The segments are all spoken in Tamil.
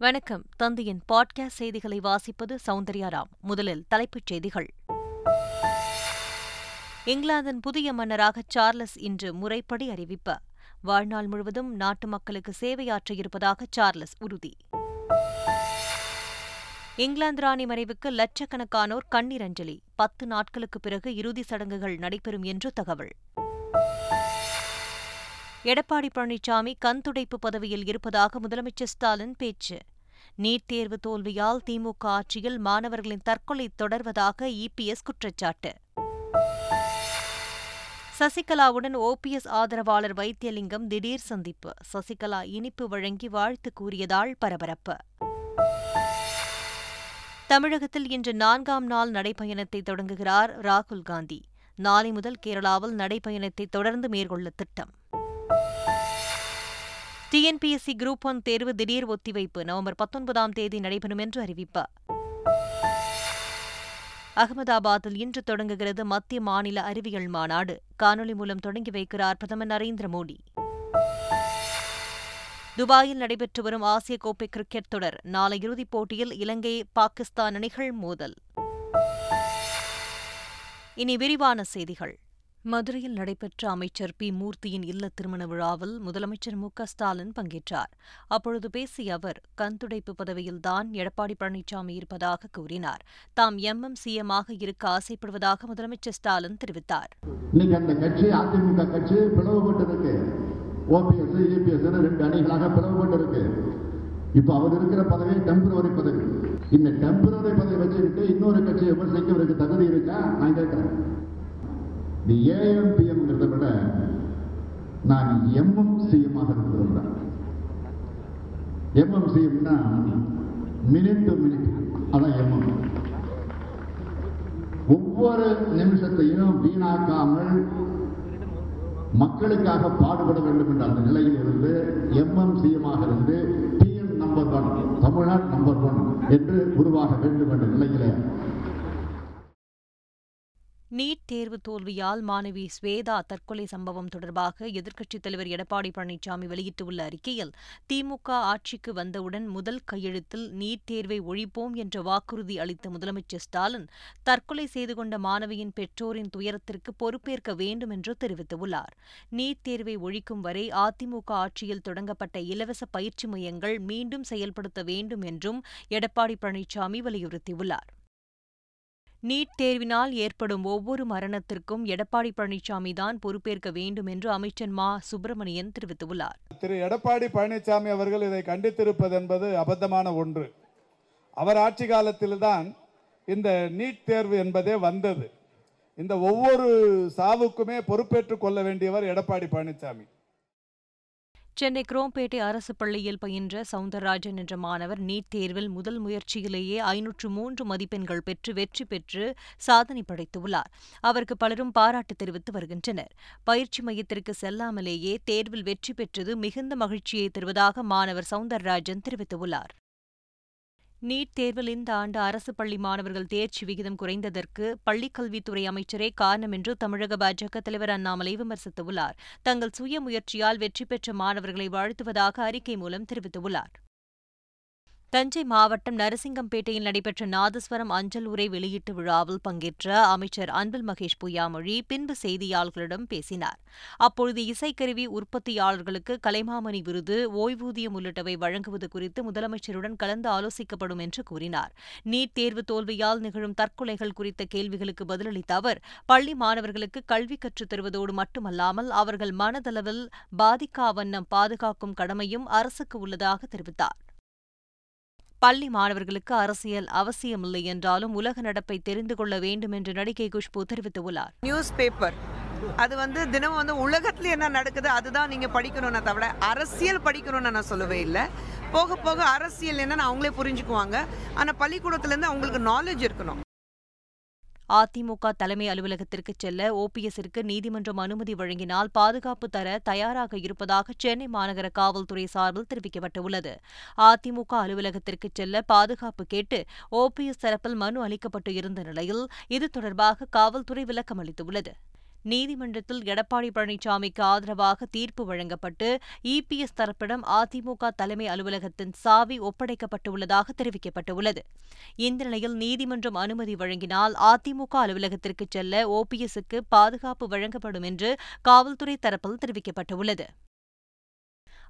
வணக்கம். தந்தையின் பாட்காஸ்ட் செய்திகளை வாசிப்பது சௌந்தர்யாராம் முதலில் தலைப்புச் செய்திகள். இங்கிலாந்தின் புதிய மன்னராக சார்லஸ் இன்று முறைப்படி அறிவிப்பு. வாழ்நாள் முழுவதும் நாட்டு மக்களுக்கு சேவையாற்ற இருப்பதாக சார்லஸ் உறுதி. இங்கிலாந்து ராணி மறைவுக்கு லட்சக்கணக்கானோர் கண்ணீர் அஞ்சலி. பத்து நாட்களுக்கு பிறகு இறுதி சடங்குகள் நடைபெறும் என்று தகவல். எடப்பாடி பழனிசாமி கண் துடைப்பு பதவியில் இருப்பதாக முதலமைச்சர் ஸ்டாலின் பேச்சு. நீட் தேர்வு தோல்வியால் திமுக ஆட்சியில் மாணவர்களின் தற்கொலை தொடர்வதாக இபிஎஸ் குற்றச்சாட்டு. சசிகலாவுடன் ஓபிஎஸ் ஆதரவாளர் வைத்தியலிங்கம் திடீர் சந்திப்பு. சசிகலா இனிப்பு வழங்கி வாழ்த்து கூறியதால் பரபரப்பு. தமிழகத்தில் இன்று நான்காம் நாள் நடைபயணத்தை தொடங்குகிறார் ராகுல் காந்தி. நாளை முதல் கேரளாவில் நடைபயணத்தை தொடர்ந்து மேற்கொள்ள திட்டம். டிஎன்பிஎஸ்சி குரூப் ஒன் தேர்வு திடீர் ஒத்திவைப்பு. நவம்பர் பத்தொன்பதாம் தேதி நடைபெறும் என்று அறிவிப்பு. அகமதாபாத்தில் இன்று தொடங்குகிறது மத்திய மாநில அறிவியல் மாநாடு. காணொலி மூலம் தொடங்கி வைக்கிறார் பிரதமர் நரேந்திர மோடி. துபாயில் நடைபெற்று வரும் ஆசிய கோப்பை கிரிக்கெட் தொடர். நாளை இறுதிப் போட்டியில் இலங்கை பாகிஸ்தான் அணிகள் மோதல். இனி விரிவான செய்திகள். மதுரையில் நடைபெற்ற அமைச்சர் பி. மூர்த்தியின் இல்ல திருமண விழாவில் முதலமைச்சர் மு. ஸ்டாலின் பங்கேற்றார். அப்பொழுது பேசிய அவர் கண்துடைப்பு பதவியில்தான் எடப்பாடி பழனிசாமி இருப்பதாக கூறினார். தாம் எம். எம். சிஎமாக இருக்க ஆசைப்படுவதாக முதலமைச்சர் ஸ்டாலின் தெரிவித்தார். இன்னைக்கு அந்த கட்சி அதிமுக கட்சி பிளவுபட்டிருக்கு. ஓபிஎஸ் இபிஎஸ் ரெண்டு அணிகளாக பிளவுபட்டிருக்கு. இப்போ அவர் இருக்கிற பதவி டெம்பரவரி பதவி. இந்த டெம்பரவரி பதவி வச்சுக்கிட்டு இன்னொரு கட்சியை விமர்சிக்க தகுதி இருக்கா? நான் கேட்கிறேன். இந்த ஏஎம்பிஎம்ங்கிறத விட நான் எம்எம் எம்எம்சிஎமாக இருக்கிறேன் எம்எம்சிஎம்னா மினிட் டு மினிட் அதான் எம்எம். ஒவ்வொரு நிமிஷத்தையும் வீணாக்காமல் மக்களுக்காக பாடுபட வேண்டும் என்ற அந்த நிலையில் இருந்து எம்எம்சிஎமாக இருந்து TN number one Tamil Nadu number one என்று உருவாக வேண்டும் என்ற நிலையிலே நீட் தேர்வு தோல்வியால் மாணவி ஸ்வேதா தற்கொலை சம்பவம் தொடர்பாக எதிர்க்கட்சித் தலைவர் எடப்பாடி பழனிசாமி வெளியிட்டுள்ள அறிக்கையில் திமுக ஆட்சிக்கு வந்தவுடன் முதல் கையெழுத்தில் நீட் தேர்வை ஒழிப்போம் என்ற வாக்குறுதி அளித்த முதலமைச்சர் ஸ்டாலின் தற்கொலை செய்து கொண்ட மாணவியின் பெற்றோரின் துயரத்திற்கு பொறுப்பேற்க வேண்டும் என்று தெரிவித்துள்ளார். நீட் தேர்வை ஒழிக்கும் வரை அதிமுக ஆட்சியில் தொடங்கப்பட்ட இலவச பயிற்சி மையங்கள் மீண்டும் செயல்படுத்த வேண்டும் என்றும் எடப்பாடி பழனிசாமி வலியுறுத்தியுள்ளார். நீட் தேர்வினால் ஏற்படும் ஒவ்வொரு மரணத்திற்கும் எடப்பாடி பழனிசாமி தான் பொறுப்பேற்க வேண்டும் என்று அமைச்சர் மா. சுப்பிரமணியன் தெரிவித்துள்ளார். திரு. எடப்பாடி பழனிசாமி அவர்கள் இதை கண்டித்திருப்பது என்பது அபத்தமான ஒன்று. அவர் ஆட்சி காலத்தில்தான் இந்த நீட் தேர்வு என்பதே வந்தது. இந்த ஒவ்வொரு சாவுக்குமே பொறுப்பேற்றுக் கொள்ள வேண்டியவர் எடப்பாடி பழனிசாமி. சென்னை குரோம்பேட்டை அரசு பள்ளியில் பயின்ற சவுந்தரராஜன் என்ற மாணவர் நீட் தேர்வில் முதல் முயற்சியிலேயே ஐநூற்று மூன்று மதிப்பெண்கள் பெற்று வெற்றி பெற்று சாதனை படைத்துள்ளார். அவருக்கு பலரும் பாராட்டு தெரிவித்து வருகின்றனர். பயிற்சி மையத்திற்கு செல்லாமலேயே தேர்வில் வெற்றி பெற்றது மிகுந்த மகிழ்ச்சியை தருவதாக மாணவர் சவுந்தரராஜன் தெரிவித்துள்ளார். நீட் தேர்வில் இந்த ஆண்டு அரசு பள்ளி மாணவர்கள் தேர்ச்சி விகிதம் குறைந்ததற்கு பள்ளிக்கல்வித்துறை அமைச்சரே காரணம் என்று தமிழக பாஜக தலைவர் அண்ணாமலை விமர்சித்துள்ளார். தங்கள் சுய முயற்சியால் வெற்றி பெற்ற மாணவர்களை வாழ்த்துவதாக அறிக்கை மூலம் தெரிவித்துள்ளார். தஞ்சை மாவட்டம் நரசிங்கம்பேட்டையில் நடைபெற்ற நாதஸ்வரம் அஞ்சல் உரை வெளியீட்டு விழாவில் பங்கேற்ற அமைச்சர் அன்பில் மகேஷ் பொய்யாமொழி பின்பு செய்தியாளர்களிடம் பேசினார். அப்பொழுது இசைக்கருவி உற்பத்தியாளர்களுக்கு கலைமாமணி விருது ஓய்வூதியம் உள்ளிட்டவை வழங்குவது குறித்து முதலமைச்சருடன் கலந்து ஆலோசிக்கப்படும் என்று கூறினார். நீட் தேர்வு தோல்வியால் நிகழும் தற்கொலைகள் குறித்த கேள்விகளுக்கு பதிலளித்த அவர் பள்ளி மாணவர்களுக்கு கல்வி கற்றுத் தருவதோடு மட்டுமல்லாமல் அவர்கள் மனதளவில் பாதிக்கா வண்ணம் பாதுகாக்கும் கடமையும் அரசுக்கு உள்ளதாக தெரிவித்தார். பள்ளி மாணவர்களுக்கு அரசியல் அவசியமில்லை என்றாலும் உலக நடப்பை தெரிந்து கொள்ள வேண்டும் என்று நடிகை குஷ்பு தெரிவித்துள்ளார். நியூஸ் பேப்பர் அது வந்து தினம் வந்து உலகத்துல என்ன நடக்குது அதுதான் நீங்க படிக்கணும்னா தவிர அரசியல் படிக்கணும்னு நான் சொல்லவே இல்லை. போக போக அரசியல் என்னன்னு அவங்களே புரிஞ்சுக்குவாங்க. ஆனா பள்ளிக்கூடத்துல அவங்களுக்கு நாலேஜ் இருக்கணும். அதிமுக தலைமை அலுவலகத்திற்கு செல்ல ஓபிஎஸ்ஸிற்கு நீதிமன்றம் அனுமதி வழங்கினால் பாதுகாப்பு தர தயாராக இருப்பதாக சென்னை மாநகர காவல்துறை சார்பில் தெரிவிக்கப்பட்டுள்ளது. அதிமுக அலுவலகத்திற்கு செல்ல பாதுகாப்பு கேட்டு ஓபிஎஸ் தரப்பில் மனு அளிக்கப்பட்டு இருந்த நிலையில் இது தொடர்பாக காவல்துறை விளக்கம் அளித்துள்ளது. நீதிமன்றத்தில் எடப்பாடி பழனிசாமிக்கு ஆதரவாக தீர்ப்பு வழங்கப்பட்டு இபிஎஸ் தரப்பிடம் அதிமுக தலைமை அலுவலகத்தின் சாவி ஒப்படைக்கப்பட்டுள்ளதாக தெரிவிக்கப்பட்டுள்ளது. இந்த நிலையில் நீதிமன்றம் அனுமதி வழங்கினால் அதிமுக அலுவலகத்திற்கு செல்ல ஓபிஎஸ்க்கு பாதுகாப்பு வழங்கப்படும் என்று காவல்துறை தரப்பில் தெரிவிக்கப்பட்டுள்ளது.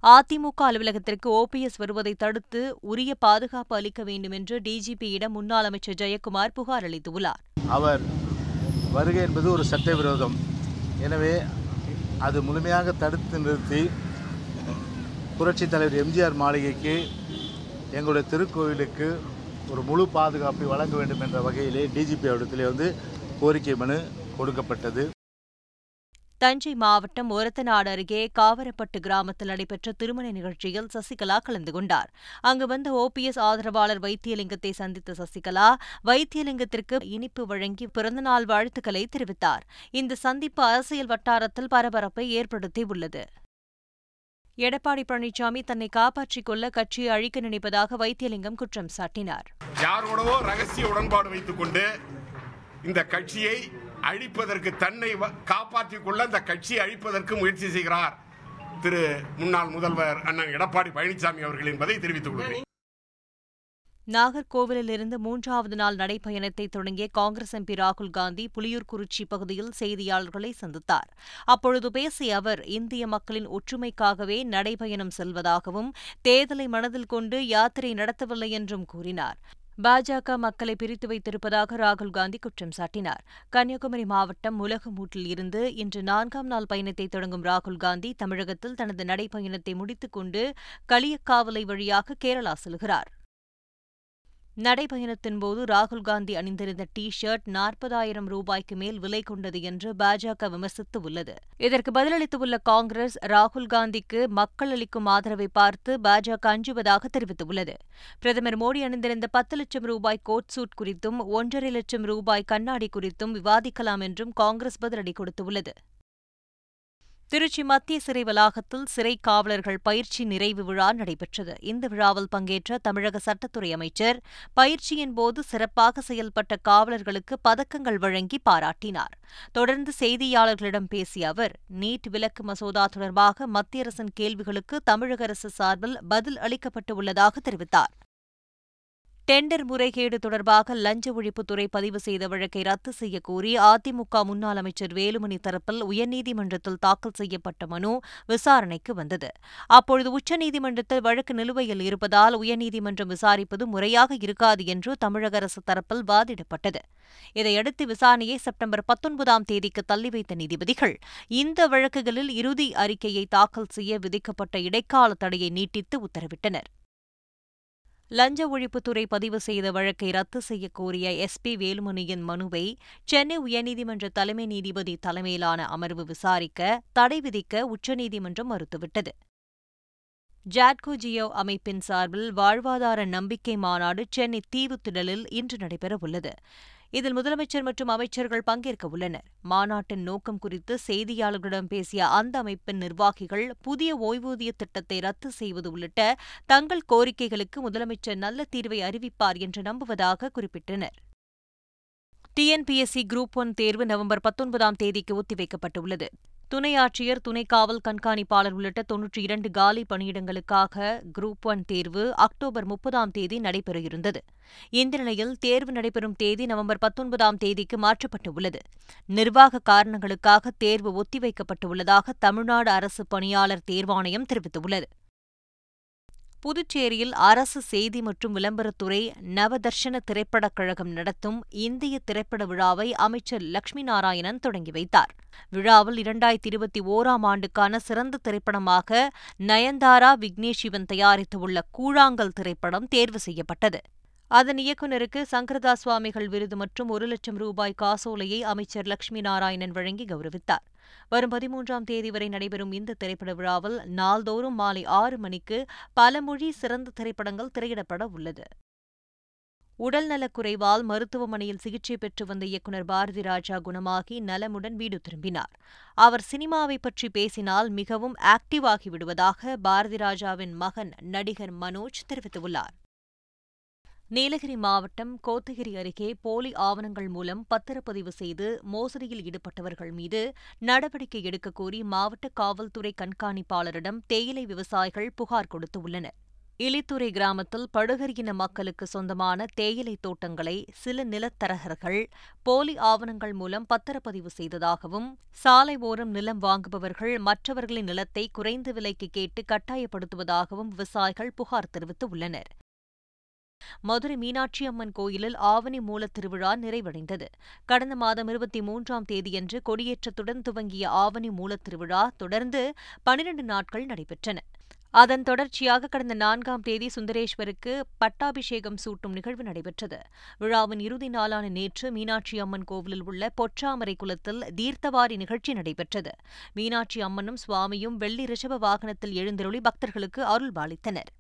அதிமுக அலுவலகத்திற்கு ஓபிஎஸ் வருவதை தடுத்து உரிய பாதுகாப்பு அளிக்க வேண்டும் என்று டிஜிபியிடம் முன்னாள் அமைச்சர் ஜெயக்குமார் புகார் அளித்துள்ளார். அவர் வருகை என்பது ஒரு சட்டவிரோதம் எனவே அது முழுமையாக தடுத்து நிறுத்தி புரட்சித் தலைவர் எம்ஜிஆர் மாளிகைக்கு எங்களுடைய திருக்கோவிலுக்கு ஒரு முழு பாதுகாப்பை வழங்க வேண்டும் என்ற வகையிலே டிஜிபி இடத்திலே வந்து கோரிக்கை மனு கொடுக்கப்பட்டது. தஞ்சை மாவட்டம் ஒரத்தநாடு அருகே காவரப்பட்டு கிராமத்தில் நடைபெற்ற திருமண நிகழ்ச்சியில் சசிகலா கலந்து கொண்டார். அங்கு வந்த ஓபிஎஸ் ஆதரவாளர் வைத்தியலிங்கத்தை சந்தித்த சசிகலா வைத்தியலிங்கத்திற்கு இனிப்பு வழங்கி பிறந்தநாள் வாழ்த்துக்களை தெரிவித்தார். இந்த சந்திப்பு அரசியல் வட்டாரத்தில் பரபரப்பை ஏற்படுத்தியுள்ளது. எடப்பாடி பழனிசாமி தன்னை காப்பாற்றிக் கொள்ள கட்சியை அழிக்க நினைப்பதாக வைத்தியலிங்கம் குற்றம் சாட்டினார். யாரோடவோ ரகசிய உடன்பாடு வைத்துக் கொண்டு இந்த கட்சியை அழிப்பதற்கு தன்னை காப்பாற்றிக் கொள்ள அந்த கட்சியை அழிப்பதற்கு முயற்சி செய்கிறார் திரு முன்னாள் முதல்வர் அண்ணன் எடப்பாடி பழனிசாமி அவர்கள் என்பதை தெரிவித்துக் கொள்கிறேன். நாகர்கோவிலிருந்து மூன்றாவது நாள் நடைப்பயணத்தை தொடங்கிய காங்கிரஸ் எம்பி ராகுல் காந்தி புலியூர்குறிச்சி பகுதியில் செய்தியாளர்களை சந்தித்தார். அப்பொழுது பேசிய அவர் இந்திய மக்களின் ஒற்றுமைக்காகவே நடைபயணம் செல்வதாகவும் தேர்தலை மனதில் கொண்டு யாத்திரை நடத்தவில்லை என்றும் கூறினார். பாஜக மக்களை பிரித்து வைத்திருப்பதாக ராகுல் காந்தி குற்றம் சாட்டினார். கன்னியாகுமரி மாவட்டம் முலகமூட்டில் இருந்து இன்று நான்காம் நாள் பயணத்தை தொடங்கும் ராகுல் காந்தி தமிழகத்தில் தனது நடைப்பயணத்தை முடித்துக் கொண்டு களியக்காவலை வழியாக கேரளா செல்கிறாா் நடைபயணத்தின் போது ராகுல் காந்தி அணிந்திருந்த டி ஷர்ட் நாற்பதாயிரம் ரூபாய்க்கு மேல் விலை கொண்டது என்று பாஜக விமர்சித்து உள்ளது. இதற்கு பதிலளித்துள்ள காங்கிரஸ் ராகுல் காந்திக்கு மக்கள் அளிக்கும் ஆதரவை பார்த்து பாஜக அஞ்சுவதாக தெரிவித்துள்ளது. பிரதமர் மோடி அணிந்திருந்த பத்து லட்சம் ரூபாய் கோட் சூட் குறித்தும் ஒன்றரை லட்சம் ரூபாய் கண்ணாடி குறித்தும் விவாதிக்கலாம் என்றும் காங்கிரஸ் பதிலடி கொடுத்துள்ளது. திருச்சி மத்திய சிறை வளாகத்தில் சிறை காவலர்கள் பயிற்சி நிறைவு விழா நடைபெற்றது. இந்த விழாவில் பங்கேற்ற தமிழக சட்டத்துறை அமைச்சர் பயிற்சியின் போது சிறப்பாக செயல்பட்ட காவலர்களுக்கு பதக்கங்கள் வழங்கி பாராட்டினார். தொடர்ந்து செய்தியாளர்களிடம் பேசிய அவர் நீட் விலக்கு மசோதா தொடர்பாக மத்திய அரசின் கேள்விகளுக்கு தமிழக அரசு சார்பில் பதில் அளிக்கப்பட்டு உள்ளதாக தெரிவித்தார். டெண்டர் முறைகேடு தொடர்பாக லஞ்ச ஒழிப்புத்துறை பதிவு செய்த வழக்கை ரத்து செய்யக்கோரி அதிமுக முன்னாள் அமைச்சர் வேலுமணி தரப்பில் உயர்நீதிமன்றத்தில் தாக்கல் செய்யப்பட்ட மனு விசாரணைக்கு வந்தது. அப்பொழுது உச்சநீதிமன்றத்தில் வழக்கு நிலுவையில் இருப்பதால் உயர்நீதிமன்றம் விசாரிப்பது முறையாக இருக்காது என்று தமிழக அரசு தரப்பில் வாதிடப்பட்டது. இதையடுத்து விசாரணையை செப்டம்பர் பத்தொன்பதாம் தேதிக்கு தள்ளி வைத்த நீதிபதிகள் இந்த வழக்குகளில் இறுதி அறிக்கையை தாக்கல் செய்ய விதிக்கப்பட்ட இடைக்கால தடையை நீட்டித்து உத்தரவிட்டனர். லஞ்ச ஒழிப்புத்துறை பதிவு செய்த வழக்கை ரத்து செய்யக்கோரிய எஸ் பி வேலுமணியின் மனுவை சென்னை உயர்நீதிமன்ற தலைமை நீதிபதி தலைமையிலான அமர்வு விசாரிக்க தடை விதிக்க உச்சநீதிமன்றம் மறுத்துவிட்டது. ஜாட்கோ ஜியோ அமைப்பின் சார்பில் வாழ்வாதார நம்பிக்கை மாநாடு சென்னை தீவுத்திடலில் இன்று நடைபெறவுள்ளது. இதில் முதலமைச்சர் மற்றும் அமைச்சர்கள் பங்கேற்க உள்ளனர். மாநாட்டின் நோக்கம் குறித்து செய்தியாளர்களிடம் பேசிய அந்த அமைப்பின் நிர்வாகிகள் புதிய ஓய்வூதிய திட்டத்தை ரத்து செய்வது உள்ளிட்ட தங்கள் கோரிக்கைகளுக்கு முதலமைச்சர் நல்ல தீர்வை அறிவிப்பார் என்று நம்புவதாக குறிப்பிட்டனர். டிஎன்பிஎஸ்சி குரூப் ஒன் தேர்வு நவம்பர் பத்தொன்பதாம் தேதிக்கு ஒத்திவைக்கப்பட்டுள்ளது. துணை ஆட்சியர் துணை காவல் கண்காணிப்பாளர் உள்ளிட்ட தொன்னூற்றி இரண்டு காலி பணியிடங்களுக்காக குரூப் ஒன் தேர்வு அக்டோபர் முப்பதாம் தேதி நடைபெற இருந்தது இந்த நிலையில் தேர்வு நடைபெறும் தேதி நவம்பர் பத்தொன்பதாம் தேதிக்கு மாற்றப்பட்டுள்ளது. நிர்வாக காரணங்களுக்காக தேர்வு ஒத்திவைக்கப்பட்டுள்ளதாக தமிழ்நாடு அரசு பணியாளர் தேர்வாணையம் தெரிவித்துள்ளது. புதுச்சேரியில் அரசு செய்தி மற்றும் விளம்பரத்துறை நவதர்ஷன திரைப்படக் கழகம் நடத்தும் இந்திய திரைப்பட விழாவை அமைச்சர் லட்சுமி நாராயணன் தொடங்கி வைத்தார். விழாவில் இரண்டாயிரத்தி இருபத்தி ஓராம் ஆண்டுக்கான சிறந்த திரைப்படமாக நயன்தாரா விக்னேஷ் சிவன் தயாரித்துள்ள கூழாங்கல் திரைப்படம் தேர்வு செய்யப்பட்டது. அதன் இயக்குநருக்கு சங்கரதா சுவாமிகள் விருது மற்றும் ஒரு லட்சம் ரூபாய் காசோலையை அமைச்சர் லட்சுமி நாராயணன் வழங்கி கௌரவித்தார். வரும் பதிமூன்றாம் தேதி வரை நடைபெறும் இந்த திரைப்பட விழாவில் நாள்தோறும் மாலை ஆறு மணிக்கு பல மொழி சிறந்த திரைப்படங்கள் திரையிடப்பட உள்ளது. உடல்நலக் குறைவால் மருத்துவமனையில் சிகிச்சை பெற்று வந்த இயக்குநர் பாரதி ராஜா குணமாகி நலமுடன் வீடு திரும்பினார். அவர் சினிமாவை பற்றி பேசினால் மிகவும் ஆக்டிவ் ஆகிவிடுவதாக பாரதி ராஜாவின் மகன் நடிகர் மனோஜ் தெரிவித்துள்ளார். நீலகிரி மாவட்டம் கோத்தகிரி அருகே போலி ஆவணங்கள் மூலம் பத்திரப்பதிவு செய்து மோசடியில் ஈடுபட்டவர்கள் மீது நடவடிக்கை எடுக்கக் கோரி மாவட்ட காவல்துறை கண்காணிப்பாளரிடம் தேயிலை விவசாயிகள் புகார் கொடுத்துள்ளனர் இலித்துறை கிராமத்தில் படுகரியின மக்களுக்கு சொந்தமான தேயிலை தோட்டங்களை சில நிலத்தரகர்கள் போலி ஆவணங்கள் மூலம் பத்திரப்பதிவு செய்ததாகவும் சாலை ஓரம் நிலம் வாங்குபவர்கள் மற்றவர்களின் நிலத்தை குறைந்த விலைக்கு கேட்டு கட்டாயப்படுத்துவதாகவும் விவசாயிகள் புகார் தெரிவித்துள்ளனர் மதுரை மீனாட்சி அம்மன் கோயிலில் ஆவணி மூலத் திருவிழா நிறைவடைந்தது. கடந்த மாதம் இருபத்தி மூன்றாம் தேதியன்று கொடியேற்றத்துடன் துவங்கிய ஆவணி மூலத் திருவிழா தொடர்ந்து பனிரண்டு நாட்கள் நடைபெற்றன. அதன் தொடர்ச்சியாக கடந்த நான்காம் தேதி சுந்தரேஸ்வருக்கு பட்டாபிஷேகம் சூட்டும் நிகழ்வு நடைபெற்றது. விழாவின் இறுதி நாளான நேற்று மீனாட்சி அம்மன் கோவிலில் உள்ள பொற்றாமரை குளத்தில் தீர்த்தவாரி நிகழ்ச்சி நடைபெற்றது. மீனாட்சி அம்மனும் சுவாமியும் வெள்ளி ரிஷப வாகனத்தில் எழுந்தருளி பக்தர்களுக்கு அருள்பாலித்தனர்.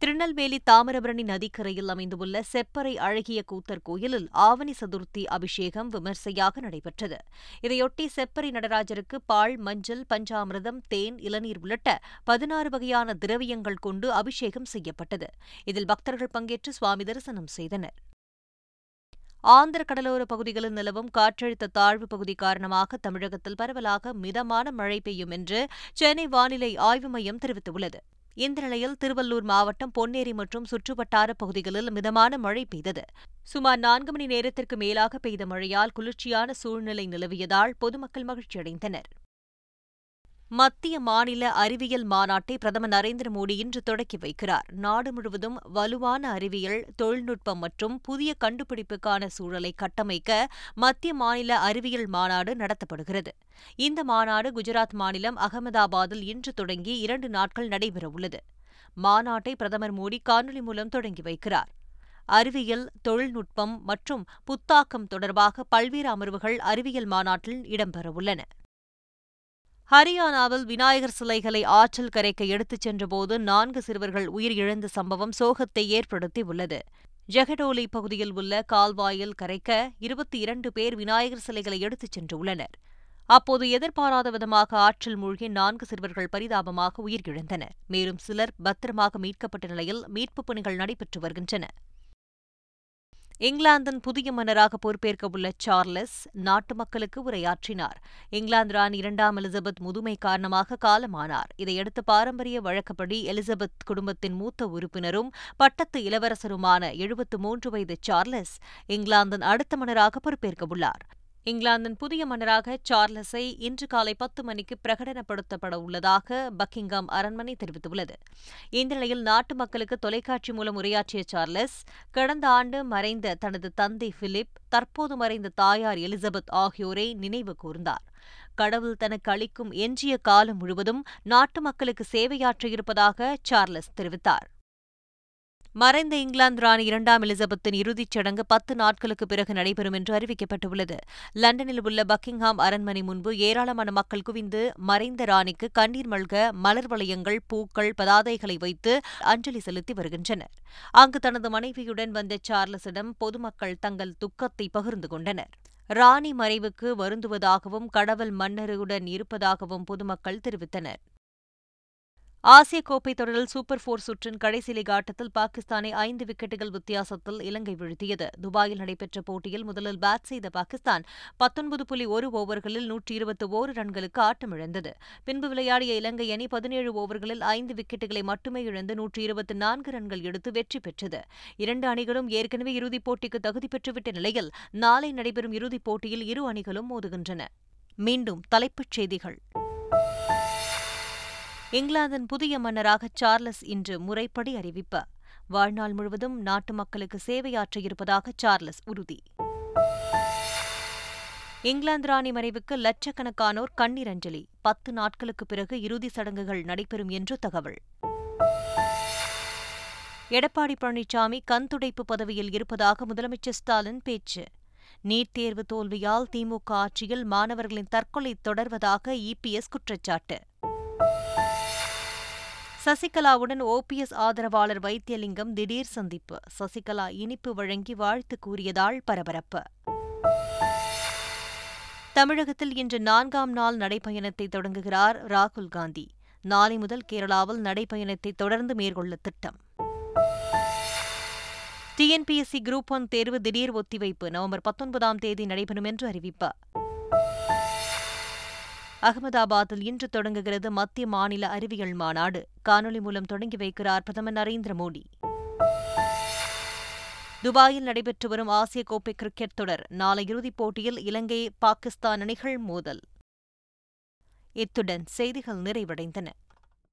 திருநெல்வேலி தாமிரபரணி நதிக்கரையில் அமைந்துள்ள செப்பறை அழகிய கூத்தர் கோயிலில் ஆவணி சதுர்த்தி அபிஷேகம் விமர்சையாக நடைபெற்றது. இதையொட்டி செப்பறை நடராஜருக்கு பால் மஞ்சள் பஞ்சாமிரதம் தேன் இளநீர் உள்ளிட்ட பதினாறு வகையான திரவியங்கள் கொண்டு அபிஷேகம் செய்யப்பட்டது. இதில் பக்தர்கள் பங்கேற்று சுவாமி தரிசனம் செய்தனர். ஆந்திர கடலோர பகுதிகளில் நிலவும் காற்றழுத்த தாழ்வு பகுதி காரணமாக தமிழகத்தில் பரவலாக மிதமான மழை பெய்யும் என்று சென்னை வானிலை ஆய்வு மையம் தெரிவித்துள்ளது. இந்த நிலையில் திருவள்ளூர் மாவட்டம் பொன்னேரி மற்றும் சுற்றுவட்டார பகுதிகளில் மிதமான மழை பெய்தது. சுமார் நான்கு மணி நேரத்திற்கு மேலாக பெய்த மழையால் குளிர்ச்சியான சூழ்நிலை நிலவியதால் பொதுமக்கள் மகிழ்ச்சியடைந்தனர். மத்திய மாநில அறிவியல் மாநாட்டை பிரதமர் நரேந்திர மோடி இன்று தொடக்கி வைக்கிறார். நாடு முழுவதும் வலுவான அறிவியல் தொழில்நுட்பம் மற்றும் புதிய கண்டுபிடிப்புக்கான சூழலை கட்டமைக்க மத்திய மாநில அறிவியல் மாநாடு நடத்தப்படுகிறது. இந்த மாநாடு குஜராத் மாநிலம் அகமதாபாத்தில் இன்று தொடங்கி இரண்டு நாட்கள் நடைபெறவுள்ளது. மாநாட்டை பிரதமர் மோடி காணொலி மூலம் தொடங்கி வைக்கிறார். அறிவியல் தொழில்நுட்பம் மற்றும் புத்தாக்கம் தொடர்பாக பல்வேறு அமர்வுகள் அறிவியல் மாநாட்டில் இடம்பெறவுள்ளன. ஹரியானாவில் விநாயகர் சிலைகளை ஆற்றல் கரைக்க எடுத்துச் சென்றபோது நான்கு சிறுவர்கள் உயிரிழந்த சம்பவம் சோகத்தை ஏற்படுத்தியுள்ளது. ஜெகடோலி பகுதியில் உள்ள கால்வாயில் கரைக்க இருபத்தி இரண்டு பேர் விநாயகர் சிலைகளை எடுத்துச் சென்றுள்ளனர். அப்போது எதிர்பாராத விதமாக ஆற்றில் மூழ்கி நான்கு சிறுவர்கள் பரிதாபமாக உயிரிழந்தனர். மேலும் சிலர் பத்திரமாக மீட்கப்பட்ட நிலையில் மீட்புப் பணிகள் நடைபெற்று வருகின்றன. இங்கிலாந்தின் புதிய மன்னராக பொறுப்பேற்க உள்ள சார்லஸ் நாட்டு மக்களுக்கு உரையாற்றினார். இங்கிலாந்து ராணி இரண்டாம் எலிசபெத் முதுமை காரணமாக காலமானார். இதையடுத்து பாரம்பரிய வழக்கப்படி எலிசபெத் குடும்பத்தின் மூத்த உறுப்பினரும் பட்டத்து இளவரசருமான எழுபத்து மூன்று வயது சார்லஸ் இங்கிலாந்தின் அடுத்த மன்னராக பொறுப்பேற்க உள்ளார் இங்கிலாந்தின் புதிய மன்னராக சார்லஸை இன்று காலை பத்து மணிக்கு பிரகடனப்படுத்தப்பட உள்ளதாக பக்கிங்காம் அரண்மனை தெரிவித்துள்ளது. இந்த நிலையில் நாட்டு மக்களுக்கு தொலைக்காட்சி மூலம் உரையாற்றிய சார்லஸ் கடந்த ஆண்டு மறைந்த தனது தந்தை பிலிப் தற்போது மறைந்த தாயார் எலிசபெத் ஆகியோரை நினைவு கூர்ந்தார். கடவுள் தனக்கு அளிக்கும் எஞ்சிய காலம் முழுவதும் நாட்டு மக்களுக்கு சேவையாற்ற இருப்பதாக சார்லஸ் தெரிவித்தார். மறைந்த இங்கிலாந்து ராணி இரண்டாம் எலிசபெத்தின் இறுதிச் சடங்கு பத்து நாட்களுக்கு பிறகு நடைபெறும் என்று அறிவிக்கப்பட்டுள்ளது. லண்டனில் உள்ள பக்கிங்ஹாம் அரண்மனை முன்பு ஏராளமான மக்கள் குவிந்து மறைந்த ராணிக்கு கண்ணீர் மல்க மலர் வளையங்கள் பூக்கள் பதாதைகளை வைத்து அஞ்சலி செலுத்தி வருகின்றனர். அங்கு தனது மனைவியுடன் வந்த சார்லஸிடம் பொதுமக்கள் தங்கள் துக்கத்தை பகிர்ந்து கொண்டனர். ராணி மறைவுக்கு வருந்துவதாகவும் கடவுள் மன்னருடன் இருப்பதாகவும் பொதுமக்கள் தெரிவித்தனர். ஆசிய கோப்பை தொடரில் சூப்பர் போர் சுற்றின் கடைசி லீக் ஆட்டத்தில் பாகிஸ்தானை ஐந்து விக்கெட்டுகள் வித்தியாசத்தில் இலங்கை வீழ்த்தியது. துபாயில் நடைபெற்ற போட்டியில் முதலில் பேட் செய்த பாகிஸ்தான் பத்தொன்பது புள்ளி ஒரு ஓவர்களில் நூற்றி இருபத்தி ஓரு ரன்களுக்கு ஆட்டமிழந்தது. பின்பு விளையாடிய இலங்கை அணி பதினேழு ஓவர்களில் ஐந்து விக்கெட்டுகளை மட்டுமே இழந்து நூற்றி இருபத்தி நான்கு ரன்கள் எடுத்து வெற்றி பெற்றது. இரண்டு அணிகளும் ஏற்கனவே இறுதிப் போட்டிக்கு தகுதி பெற்றுவிட்ட நிலையில் நாளை நடைபெறும் இறுதிப் போட்டியில் இரு அணிகளும் மோதுகின்றன. மீண்டும் தலைப்புச் செய்திகள். இங்கிலாந்தின் புதிய மன்னராக சார்லஸ் இன்று முறைப்படி அறிவிப்பு. வாழ்நாள் முழுவதும் நாட்டு மக்களுக்கு சேவையாற்ற இருப்பதாக சார்லஸ் உறுதி. இங்கிலாந்து ராணி மறைவுக்கு லட்சக்கணக்கானோர் கண்ணீர் அஞ்சலி. பத்து நாட்களுக்கு பிறகு இறுதி சடங்குகள் நடைபெறும் என்று தகவல். எடப்பாடி பழனிசாமி கண் துடைப்பு பதவியில் இருப்பதாக முதலமைச்சர் ஸ்டாலின் பேச்சு. நீட் தேர்வு தோல்வியால் திமுக ஆட்சியில் மாணவர்களின் தற்கொலை தொடர்வதாக இபிஎஸ் குற்றச்சாட்டு. சசிகலாவுடன் ஓபிஎஸ் ஆதரவாளர் வைத்தியலிங்கம் திடீர் சந்திப்பு. சசிகலா இனிப்பு வழங்கி வாழ்த்து கூறியதால் பரபரப்பு. தமிழகத்தில் இன்று நான்காம் நாள் நடைப்பயணத்தை தொடங்குகிறார் ராகுல் காந்தி. நாளை முதல் கேரளாவில் நடைப்பயணத்தை தொடர்ந்து மேற்கொள்ள திட்டம். டிஎன்பிஎஸ்சி குரூப் ஒன் தேர்வு திடீர் ஒத்திவைப்பு. நவம்பர் பத்தொன்பதாம் தேதி நடைபெறும் என்று அறிவிப்பு. அகமதாபாத்தில் இன்று தொடங்குகிறது மத்திய மாநில அறிவியல் மாநாடு. காணொலி மூலம் தொடங்கி வைக்கிறார் பிரதமர் நரேந்திர மோடி. துபாயில் நடைபெற்று வரும் ஆசிய கோப்பை கிரிக்கெட் தொடர். நாளை இறுதிப் போட்டியில் இலங்கை பாகிஸ்தான் அணிகள் மோதல். இத்துடன் செய்திகள் நிறைவடைந்தன.